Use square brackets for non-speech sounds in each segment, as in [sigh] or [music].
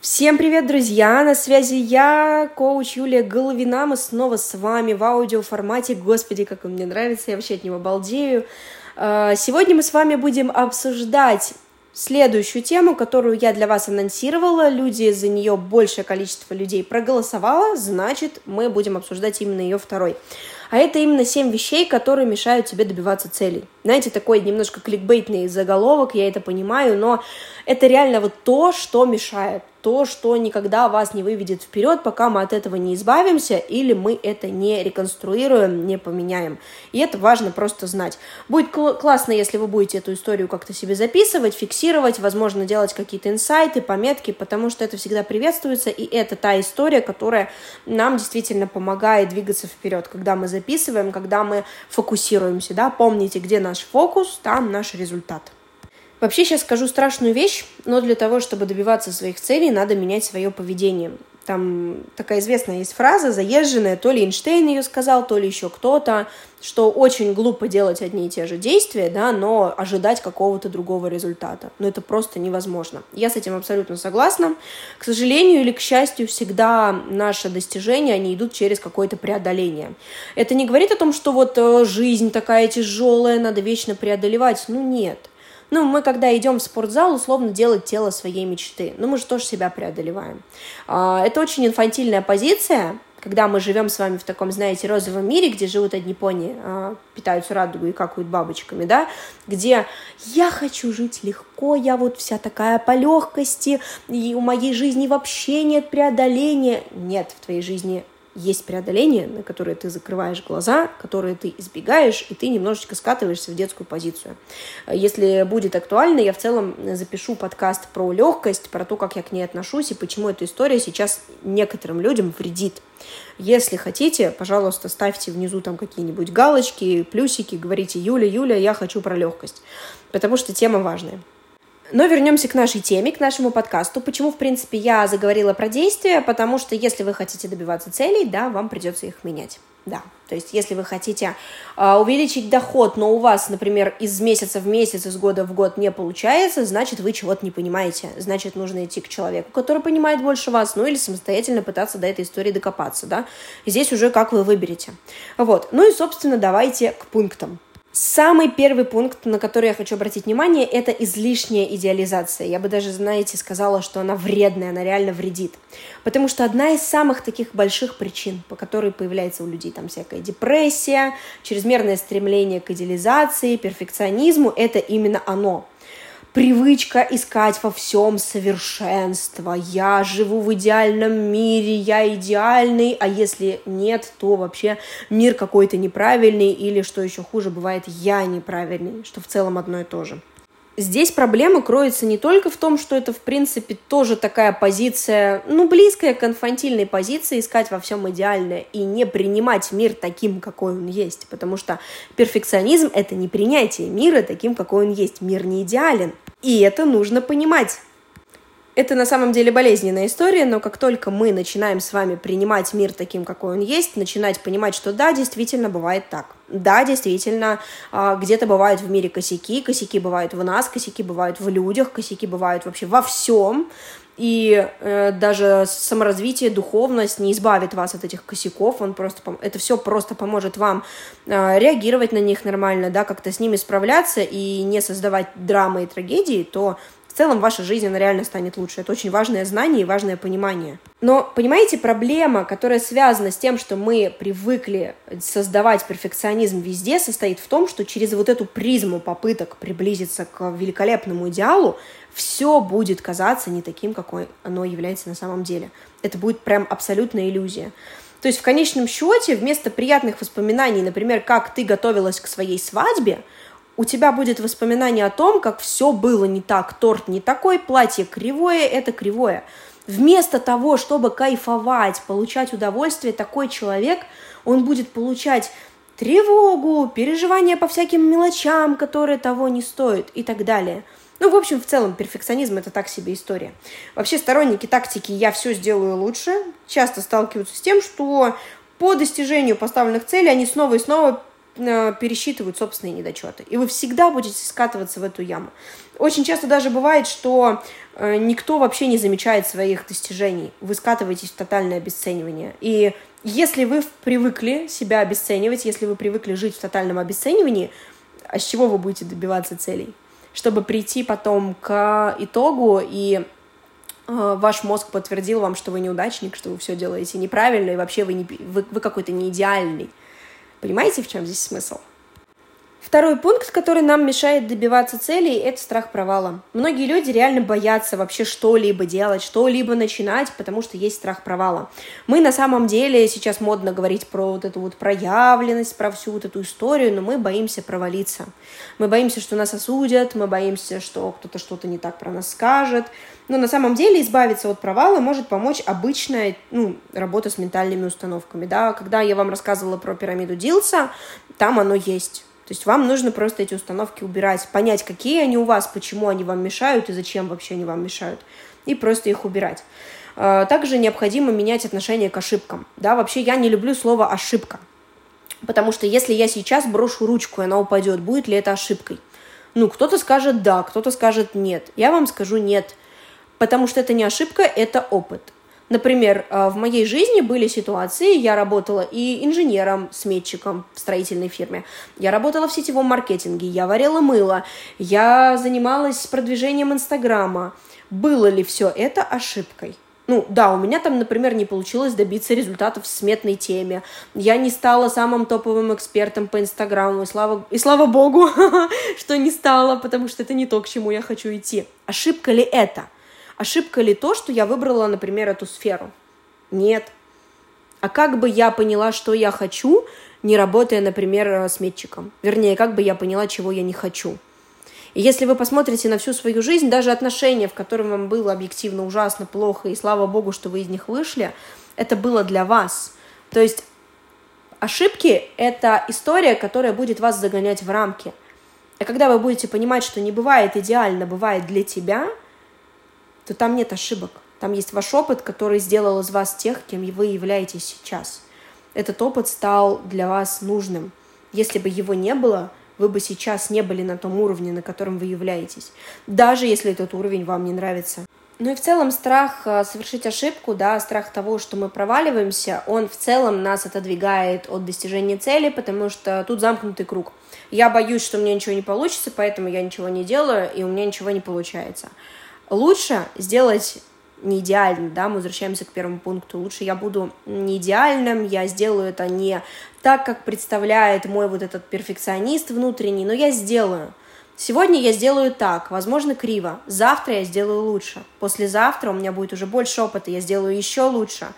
Всем привет, друзья! На связи я, коуч Юлия Головина. Мы снова с вами в аудиоформате. Господи, как он мне нравится, я вообще от него балдею. А, сегодня мы с вами будем обсуждать следующую тему, которую я для вас анонсировала. Люди за нее большее количество людей проголосовало, значит, мы будем обсуждать именно ее второй. А это именно 7 вещей, которые мешают тебе добиваться целей. Знаете, такой немножко кликбейтный заголовок, я это понимаю, но это реально вот то, что мешает то, что никогда вас не выведет вперед, пока мы от этого не избавимся или мы это не реконструируем, не поменяем. И это важно просто знать. Будет кл- классно, если вы будете эту историю как-то себе записывать, фиксировать, возможно, делать какие-то инсайты, пометки, потому что это всегда приветствуется, и это та история, которая нам действительно помогает двигаться вперед, когда мы записываем, когда мы фокусируемся, да, помните, где наш фокус, там наш результат. Вообще сейчас скажу страшную вещь, но для того, чтобы добиваться своих целей, надо менять свое поведение. Там такая известная есть фраза, заезженная, то ли Эйнштейн ее сказал, то ли еще кто-то, что очень глупо делать одни и те же действия, да, но ожидать какого-то другого результата. Но это просто невозможно. Я с этим абсолютно согласна. К сожалению или к счастью, всегда наши достижения, они идут через какое-то преодоление. Это не говорит о том, что вот э, жизнь такая тяжелая, надо вечно преодолевать. Ну нет. Ну, мы когда идем в спортзал, условно делать тело своей мечты. Ну, мы же тоже себя преодолеваем. А, это очень инфантильная позиция, когда мы живем с вами в таком, знаете, розовом мире, где живут одни пони, а, питаются радугой и какают бабочками, да, где я хочу жить легко, я вот вся такая по легкости, и у моей жизни вообще нет преодоления. Нет, в твоей жизни есть преодоление, на которое ты закрываешь глаза, которые ты избегаешь, и ты немножечко скатываешься в детскую позицию. Если будет актуально, я в целом запишу подкаст про легкость, про то, как я к ней отношусь и почему эта история сейчас некоторым людям вредит. Если хотите, пожалуйста, ставьте внизу там какие-нибудь галочки, плюсики, говорите «Юля, Юля, я хочу про легкость», потому что тема важная. Но вернемся к нашей теме, к нашему подкасту. Почему, в принципе, я заговорила про действия? Потому что если вы хотите добиваться целей, да, вам придется их менять. Да, то есть если вы хотите э, увеличить доход, но у вас, например, из месяца в месяц, из года в год не получается, значит, вы чего-то не понимаете. Значит, нужно идти к человеку, который понимает больше вас, ну или самостоятельно пытаться до этой истории докопаться, да. Здесь уже как вы выберете. Вот. Ну и, собственно, давайте к пунктам. Самый первый пункт, на который я хочу обратить внимание, это излишняя идеализация. Я бы даже, знаете, сказала, что она вредная, она реально вредит. Потому что одна из самых таких больших причин, по которой появляется у людей там всякая депрессия, чрезмерное стремление к идеализации, перфекционизму, это именно оно привычка искать во всем совершенство. Я живу в идеальном мире, я идеальный, а если нет, то вообще мир какой-то неправильный или, что еще хуже, бывает, я неправильный, что в целом одно и то же. Здесь проблема кроется не только в том, что это, в принципе, тоже такая позиция, ну, близкая к инфантильной позиции, искать во всем идеальное и не принимать мир таким, какой он есть, потому что перфекционизм — это не принятие мира таким, какой он есть. Мир не идеален, и это нужно понимать. Это на самом деле болезненная история, но как только мы начинаем с вами принимать мир таким, какой он есть, начинать понимать, что да, действительно бывает так. Да, действительно, а, где-то бывают в мире косяки, косяки бывают в нас, косяки бывают в людях, косяки бывают вообще во всем. И э, даже саморазвитие, духовность не избавит вас от этих косяков, он просто, это все просто поможет вам э, реагировать на них нормально, да, как-то с ними справляться и не создавать драмы и трагедии, то целом ваша жизнь, она реально станет лучше. Это очень важное знание и важное понимание. Но, понимаете, проблема, которая связана с тем, что мы привыкли создавать перфекционизм везде, состоит в том, что через вот эту призму попыток приблизиться к великолепному идеалу все будет казаться не таким, какой оно является на самом деле. Это будет прям абсолютная иллюзия. То есть в конечном счете вместо приятных воспоминаний, например, как ты готовилась к своей свадьбе, у тебя будет воспоминание о том, как все было не так, торт не такой, платье кривое, это кривое. Вместо того, чтобы кайфовать, получать удовольствие, такой человек, он будет получать тревогу, переживания по всяким мелочам, которые того не стоят и так далее. Ну, в общем, в целом, перфекционизм – это так себе история. Вообще, сторонники тактики «я все сделаю лучше» часто сталкиваются с тем, что по достижению поставленных целей они снова и снова пересчитывают собственные недочеты. И вы всегда будете скатываться в эту яму. Очень часто даже бывает, что э, никто вообще не замечает своих достижений. Вы скатываетесь в тотальное обесценивание. И если вы привыкли себя обесценивать, если вы привыкли жить в тотальном обесценивании, а с чего вы будете добиваться целей? Чтобы прийти потом к итогу и э, ваш мозг подтвердил вам, что вы неудачник, что вы все делаете неправильно, и вообще вы, не, вы, вы какой-то не идеальный. Понимаете, в чем здесь смысл? Второй пункт, который нам мешает добиваться целей, это страх провала. Многие люди реально боятся вообще что-либо делать, что-либо начинать, потому что есть страх провала. Мы на самом деле сейчас модно говорить про вот эту вот проявленность, про всю вот эту историю, но мы боимся провалиться. Мы боимся, что нас осудят, мы боимся, что кто-то что-то не так про нас скажет. Но на самом деле избавиться от провала может помочь обычная ну, работа с ментальными установками. Да? Когда я вам рассказывала про пирамиду Дилса, там оно есть то есть вам нужно просто эти установки убирать, понять, какие они у вас, почему они вам мешают и зачем вообще они вам мешают, и просто их убирать. А, также необходимо менять отношение к ошибкам. Да, вообще я не люблю слово ошибка, потому что если я сейчас брошу ручку, и она упадет, будет ли это ошибкой? Ну, кто-то скажет да, кто-то скажет нет. Я вам скажу нет, потому что это не ошибка, это опыт. Например, э, в моей жизни были ситуации, я работала и инженером, сметчиком в строительной фирме, я работала в сетевом маркетинге, я варила мыло, я занималась продвижением Инстаграма. Было ли все это ошибкой? Ну, да, у меня там, например, не получилось добиться результатов в сметной теме. Я не стала самым топовым экспертом по Инстаграму, и слава, и слава богу, [laughs] что не стала, потому что это не то, к чему я хочу идти. Ошибка ли это? Ошибка ли то, что я выбрала, например, эту сферу? Нет. А как бы я поняла, что я хочу, не работая, например, сметчиком? Вернее, как бы я поняла, чего я не хочу? И если вы посмотрите на всю свою жизнь, даже отношения, в котором вам было объективно ужасно, плохо, и слава богу, что вы из них вышли, это было для вас. То есть ошибки — это история, которая будет вас загонять в рамки. И когда вы будете понимать, что не бывает идеально, бывает для тебя — то там нет ошибок. Там есть ваш опыт, который сделал из вас тех, кем вы являетесь сейчас. Этот опыт стал для вас нужным. Если бы его не было, вы бы сейчас не были на том уровне, на котором вы являетесь. Даже если этот уровень вам не нравится. Ну и в целом страх э, совершить ошибку, да, страх того, что мы проваливаемся, он в целом нас отодвигает от достижения цели, потому что тут замкнутый круг. Я боюсь, что у меня ничего не получится, поэтому я ничего не делаю, и у меня ничего не получается. Лучше сделать не идеально, да, мы возвращаемся к первому пункту. Лучше я буду не идеальным, я сделаю это не так, как представляет мой вот этот перфекционист внутренний, но я сделаю. Сегодня я сделаю так, возможно, криво. Завтра я сделаю лучше. Послезавтра у меня будет уже больше опыта, я сделаю еще лучше.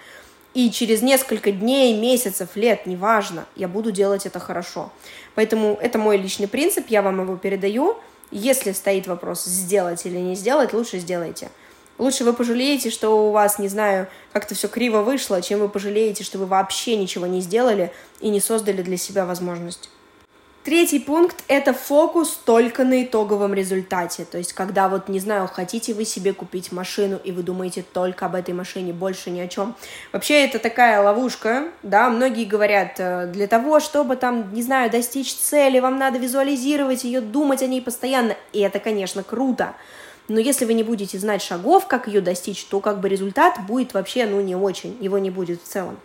И через несколько дней, месяцев, лет, неважно, я буду делать это хорошо. Поэтому это мой личный принцип, я вам его передаю – если стоит вопрос сделать или не сделать, лучше сделайте. Лучше вы пожалеете, что у вас, не знаю, как-то все криво вышло, чем вы пожалеете, что вы вообще ничего не сделали и не создали для себя возможность. Третий пункт – это фокус только на итоговом результате. То есть, когда вот, не знаю, хотите вы себе купить машину, и вы думаете только об этой машине, больше ни о чем. Вообще, это такая ловушка, да, многие говорят, э, для того, чтобы там, не знаю, достичь цели, вам надо визуализировать ее, думать о ней постоянно. И это, конечно, круто. Но если вы не будете знать шагов, как ее достичь, то как бы результат будет вообще, ну, не очень, его не будет в целом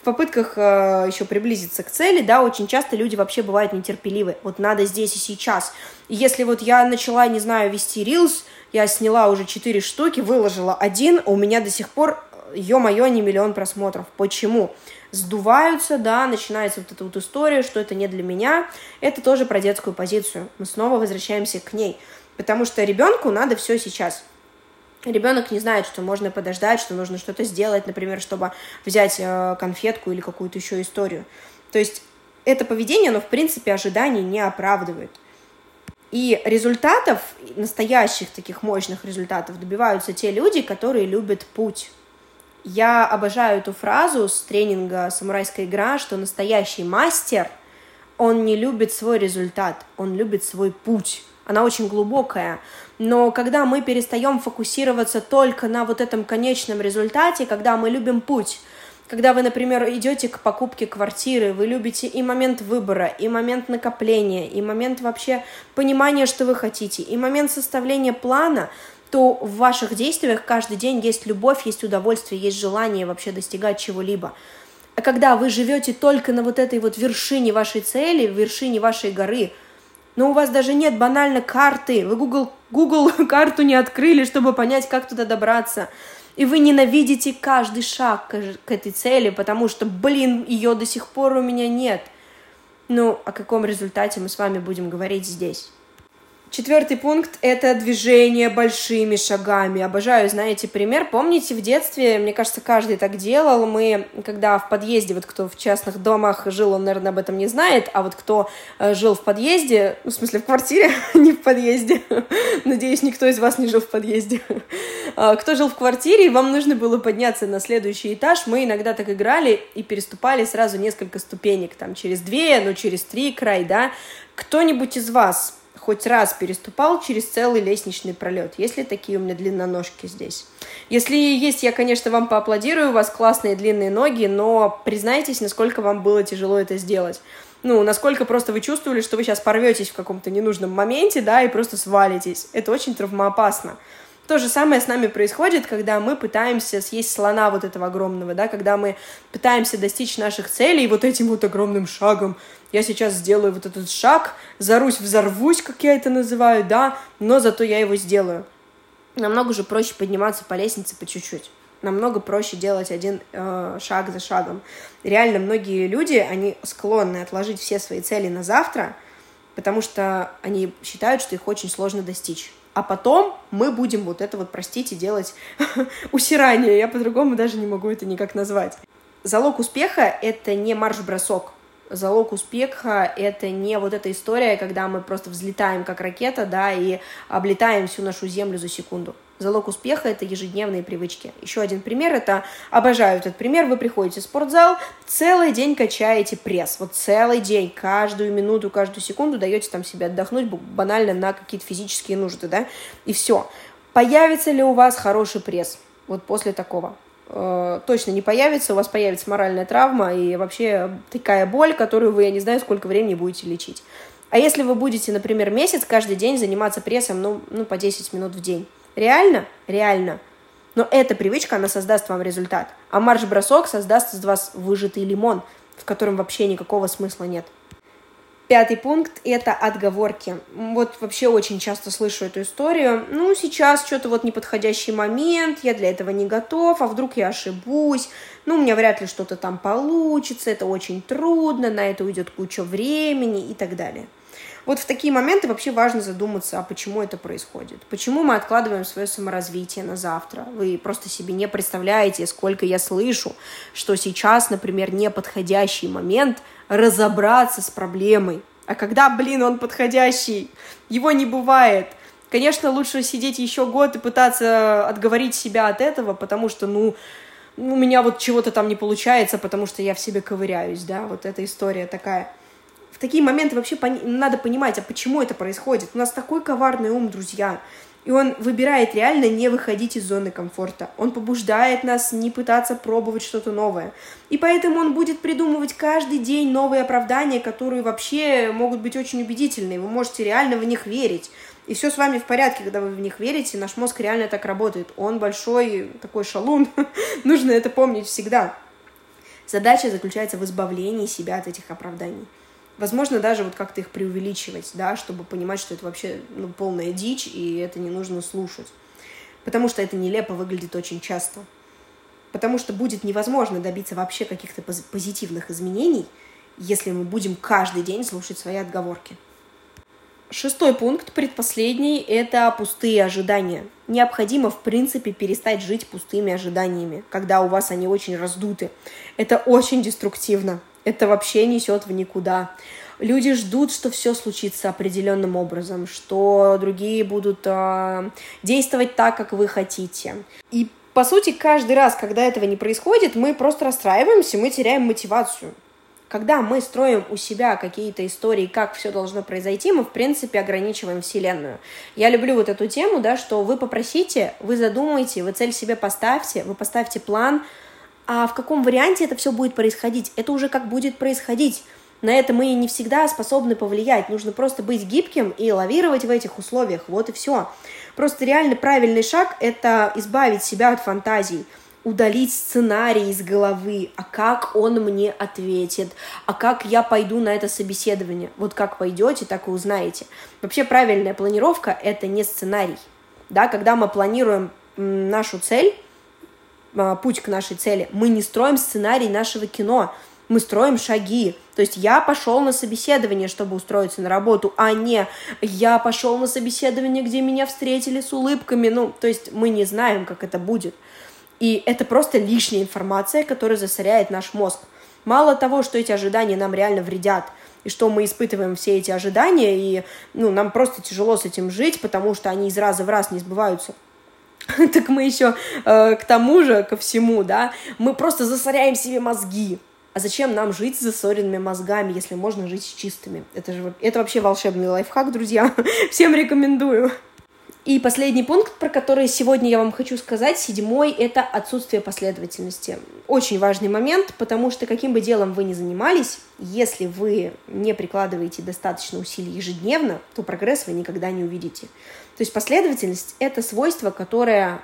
в попытках э, еще приблизиться к цели, да, очень часто люди вообще бывают нетерпеливы. Вот надо здесь и сейчас. И если вот я начала, не знаю, вести рилс, я сняла уже четыре штуки, выложила один, у меня до сих пор, ё-моё, не миллион просмотров. Почему? Сдуваются, да, начинается вот эта вот история, что это не для меня. Это тоже про детскую позицию. Мы снова возвращаемся к ней. Потому что ребенку надо все сейчас ребенок не знает, что можно подождать, что нужно что-то сделать, например, чтобы взять э, конфетку или какую-то еще историю. То есть это поведение, оно в принципе ожиданий не оправдывает. И результатов, настоящих таких мощных результатов добиваются те люди, которые любят путь. Я обожаю эту фразу с тренинга «Самурайская игра», что настоящий мастер, он не любит свой результат, он любит свой путь она очень глубокая. Но когда мы перестаем фокусироваться только на вот этом конечном результате, когда мы любим путь, Когда вы, например, идете к покупке квартиры, вы любите и момент выбора, и момент накопления, и момент вообще понимания, что вы хотите, и момент составления плана, то в ваших действиях каждый день есть любовь, есть удовольствие, есть желание вообще достигать чего-либо. А когда вы живете только на вот этой вот вершине вашей цели, вершине вашей горы, но у вас даже нет банально карты, вы Google, Google [laughs] карту не открыли, чтобы понять, как туда добраться, и вы ненавидите каждый шаг к этой цели, потому что, блин, ее до сих пор у меня нет. Ну, о каком результате мы с вами будем говорить здесь? Четвертый пункт – это движение большими шагами. Обожаю, знаете, пример. Помните, в детстве, мне кажется, каждый так делал. Мы, когда в подъезде, вот кто в частных домах жил, он, наверное, об этом не знает, а вот кто э, жил в подъезде, ну, в смысле, в квартире, [laughs] не в подъезде, [laughs] надеюсь, никто из вас не жил в подъезде, [laughs] а, кто жил в квартире, и вам нужно было подняться на следующий этаж, мы иногда так играли и переступали сразу несколько ступенек, там, через две, ну, через три край, да. Кто-нибудь из вас хоть раз переступал через целый лестничный пролет. Есть ли такие у меня длинноножки здесь? Если есть, я, конечно, вам поаплодирую, у вас классные длинные ноги, но признайтесь, насколько вам было тяжело это сделать. Ну, насколько просто вы чувствовали, что вы сейчас порветесь в каком-то ненужном моменте, да, и просто свалитесь. Это очень травмоопасно. То же самое с нами происходит, когда мы пытаемся съесть слона вот этого огромного, да, когда мы пытаемся достичь наших целей вот этим вот огромным шагом. Я сейчас сделаю вот этот шаг, зарусь, взорвусь, как я это называю, да, но зато я его сделаю. Намного же проще подниматься по лестнице по чуть-чуть намного проще делать один э, шаг за шагом. Реально, многие люди, они склонны отложить все свои цели на завтра, потому что они считают, что их очень сложно достичь а потом мы будем вот это вот, простите, делать [laughs] усирание. Я по-другому даже не могу это никак назвать. Залог успеха — это не марш-бросок. Залог успеха — это не вот эта история, когда мы просто взлетаем как ракета, да, и облетаем всю нашу землю за секунду. Залог успеха – это ежедневные привычки. Еще один пример – это, обожаю этот пример, вы приходите в спортзал, целый день качаете пресс, вот целый день, каждую минуту, каждую секунду даете там себе отдохнуть банально на какие-то физические нужды, да, и все. Появится ли у вас хороший пресс вот после такого? Э, точно не появится, у вас появится моральная травма и вообще такая боль, которую вы, я не знаю, сколько времени будете лечить. А если вы будете, например, месяц каждый день заниматься прессом, ну, ну по 10 минут в день, Реально? Реально. Но эта привычка, она создаст вам результат. А марш-бросок создаст из вас выжатый лимон, в котором вообще никакого смысла нет. Пятый пункт – это отговорки. Вот вообще очень часто слышу эту историю. Ну, сейчас что-то вот неподходящий момент, я для этого не готов, а вдруг я ошибусь, ну, у меня вряд ли что-то там получится, это очень трудно, на это уйдет куча времени и так далее. Вот в такие моменты вообще важно задуматься, а почему это происходит. Почему мы откладываем свое саморазвитие на завтра? Вы просто себе не представляете, сколько я слышу, что сейчас, например, неподходящий момент разобраться с проблемой. А когда, блин, он подходящий? Его не бывает. Конечно, лучше сидеть еще год и пытаться отговорить себя от этого, потому что, ну, у меня вот чего-то там не получается, потому что я в себе ковыряюсь, да, вот эта история такая такие моменты вообще пон- надо понимать, а почему это происходит. У нас такой коварный ум, друзья. И он выбирает реально не выходить из зоны комфорта. Он побуждает нас не пытаться пробовать что-то новое. И поэтому он будет придумывать каждый день новые оправдания, которые вообще могут быть очень убедительные. Вы можете реально в них верить. И все с вами в порядке, когда вы в них верите. Наш мозг реально так работает. Он большой такой шалун. [laughs] Нужно это помнить всегда. Задача заключается в избавлении себя от этих оправданий. Возможно, даже вот как-то их преувеличивать, да, чтобы понимать, что это вообще ну, полная дичь, и это не нужно слушать. Потому что это нелепо выглядит очень часто. Потому что будет невозможно добиться вообще каких-то позитивных изменений, если мы будем каждый день слушать свои отговорки. Шестой пункт, предпоследний, это пустые ожидания. Необходимо, в принципе, перестать жить пустыми ожиданиями, когда у вас они очень раздуты. Это очень деструктивно это вообще несет в никуда. Люди ждут, что все случится определенным образом, что другие будут э, действовать так, как вы хотите. И по сути, каждый раз, когда этого не происходит, мы просто расстраиваемся, мы теряем мотивацию. Когда мы строим у себя какие-то истории, как все должно произойти, мы, в принципе, ограничиваем Вселенную. Я люблю вот эту тему, да, что вы попросите, вы задумаете, вы цель себе поставьте, вы поставьте план, А в каком варианте это все будет происходить? Это уже как будет происходить. На это мы не всегда способны повлиять. Нужно просто быть гибким и лавировать в этих условиях. Вот и все. Просто реально правильный шаг – это избавить себя от фантазий удалить сценарий из головы, а как он мне ответит, а как я пойду на это собеседование. Вот как пойдете, так и узнаете. Вообще правильная планировка – это не сценарий. Да, когда мы планируем нашу цель, путь к нашей цели, мы не строим сценарий нашего кино – мы строим шаги. То есть я пошел на собеседование, чтобы устроиться на работу, а не я пошел на собеседование, где меня встретили с улыбками. Ну, то есть мы не знаем, как это будет. И это просто лишняя информация, которая засоряет наш мозг. Мало того, что эти ожидания нам реально вредят, и что мы испытываем все эти ожидания, и ну, нам просто тяжело с этим жить, потому что они из раза в раз не сбываются. [laughs] Так мы еще э, к тому же, ко всему, да, мы просто засоряем себе мозги. А зачем нам жить с засоренными мозгами, если можно жить с чистыми? Это же это вообще волшебный лайфхак, друзья. [laughs] Всем рекомендую. И последний пункт, про который сегодня я вам хочу сказать, седьмой, это отсутствие последовательности. Очень важный момент, потому что каким бы делом вы ни занимались, если вы не прикладываете достаточно усилий ежедневно, то прогресс вы никогда не увидите. То есть последовательность – это свойство, которое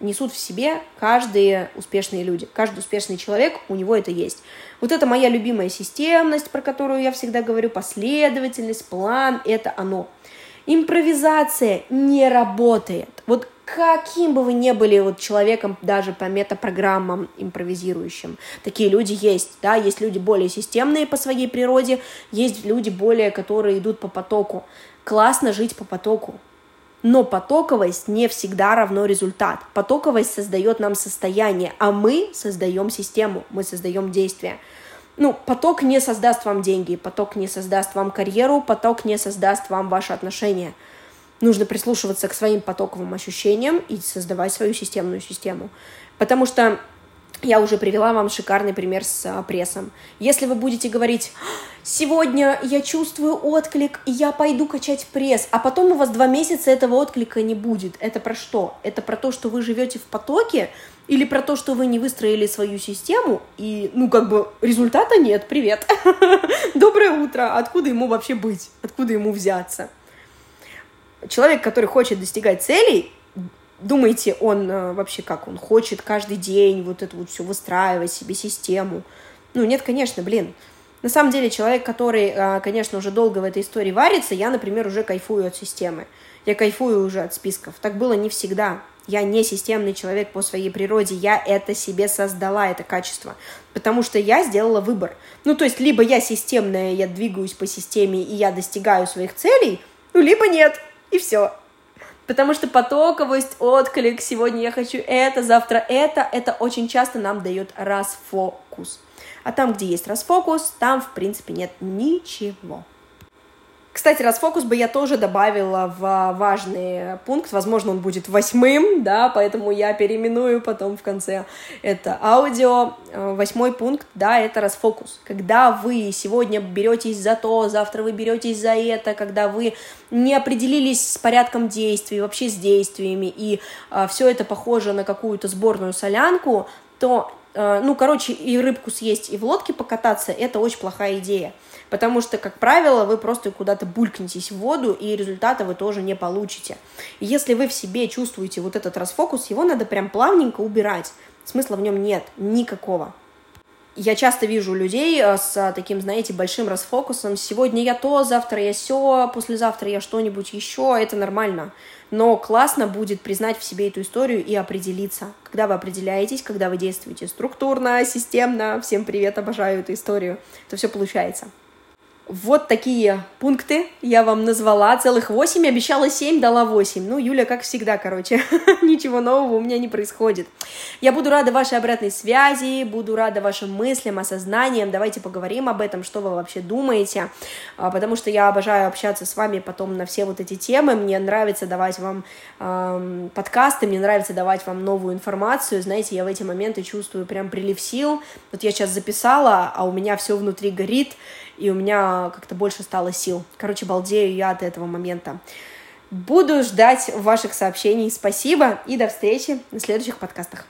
несут в себе каждые успешные люди. Каждый успешный человек, у него это есть. Вот это моя любимая системность, про которую я всегда говорю, последовательность, план, это оно. Импровизация не работает. Вот каким бы вы ни были вот человеком даже по метапрограммам импровизирующим, такие люди есть, да, есть люди более системные по своей природе, есть люди более, которые идут по потоку. Классно жить по потоку, но потоковость не всегда равно результат. Потоковость создает нам состояние, а мы создаем систему, мы создаем действия. Ну, поток не создаст вам деньги, поток не создаст вам карьеру, поток не создаст вам ваши отношения. Нужно прислушиваться к своим потоковым ощущениям и создавать свою системную систему. Потому что я уже привела вам шикарный пример с а, прессом. Если вы будете говорить, сегодня я чувствую отклик, и я пойду качать пресс, а потом у вас два месяца этого отклика не будет. Это про что? Это про то, что вы живете в потоке, или про то, что вы не выстроили свою систему, и, ну, как бы, результата нет, привет. [laughs] Доброе утро, откуда ему вообще быть, откуда ему взяться? Человек, который хочет достигать целей, Думаете, он э, вообще как? Он хочет каждый день вот это вот все выстраивать себе систему? Ну, нет, конечно, блин. На самом деле, человек, который, э, конечно, уже долго в этой истории варится, я, например, уже кайфую от системы. Я кайфую уже от списков. Так было не всегда. Я не системный человек по своей природе, я это себе создала, это качество, потому что я сделала выбор. Ну, то есть, либо я системная, я двигаюсь по системе, и я достигаю своих целей, ну, либо нет, и все. Потому что потоковость, отклик, сегодня я хочу это, завтра это, это очень часто нам дает расфокус. А там, где есть расфокус, там, в принципе, нет ничего. Кстати, расфокус бы я тоже добавила в важный пункт. Возможно, он будет восьмым, да, поэтому я переименую потом в конце это аудио. Восьмой пункт, да, это расфокус. Когда вы сегодня беретесь за то, завтра вы беретесь за это, когда вы не определились с порядком действий, вообще с действиями, и а, все это похоже на какую-то сборную солянку, то, а, ну, короче, и рыбку съесть, и в лодке покататься, это очень плохая идея потому что, как правило, вы просто куда-то булькнетесь в воду, и результата вы тоже не получите. Если вы в себе чувствуете вот этот расфокус, его надо прям плавненько убирать. Смысла в нем нет никакого. Я часто вижу людей э, с таким, знаете, большим расфокусом. Сегодня я то, завтра я все, послезавтра я что-нибудь еще. Это нормально. Но классно будет признать в себе эту историю и определиться. Когда вы определяетесь, когда вы действуете структурно, системно, всем привет, обожаю эту историю, то все получается. Вот такие пункты я вам назвала. Целых восемь, обещала семь, дала восемь. Ну, Юля, как всегда, короче, [laughs] ничего нового у меня не происходит. Я буду рада вашей обратной связи, буду рада вашим мыслям, осознаниям. Давайте поговорим об этом, что вы вообще думаете, а, потому что я обожаю общаться с вами потом на все вот эти темы. Мне нравится давать вам эм, подкасты, мне нравится давать вам новую информацию. Знаете, я в эти моменты чувствую прям прилив сил. Вот я сейчас записала, а у меня все внутри горит, и у меня как-то больше стало сил. Короче, балдею я от этого момента. Буду ждать ваших сообщений. Спасибо и до встречи на следующих подкастах.